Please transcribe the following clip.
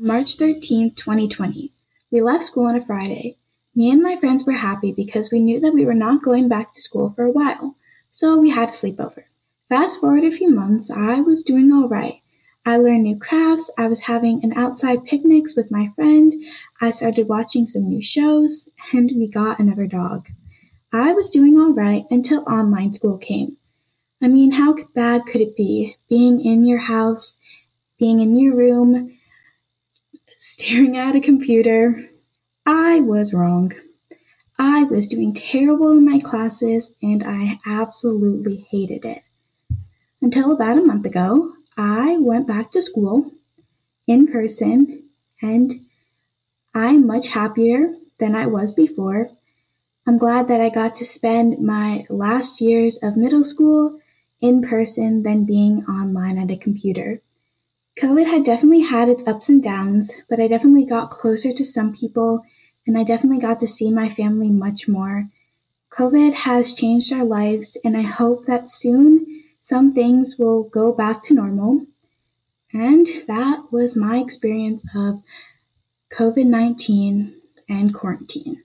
March 13th, 2020. We left school on a Friday. Me and my friends were happy because we knew that we were not going back to school for a while, so we had a sleepover. Fast forward a few months, I was doing all right. I learned new crafts, I was having an outside picnics with my friend, I started watching some new shows, and we got another dog. I was doing all right until online school came. I mean, how bad could it be? Being in your house, being in your room, staring at a computer. I was wrong. I was doing terrible in my classes and I absolutely hated it. Until about a month ago, I went back to school in person and I'm much happier than I was before. I'm glad that I got to spend my last years of middle school in person than being online at a computer. COVID had definitely had its ups and downs, but I definitely got closer to some people and I definitely got to see my family much more. COVID has changed our lives, and I hope that soon some things will go back to normal. And that was my experience of COVID 19 and quarantine.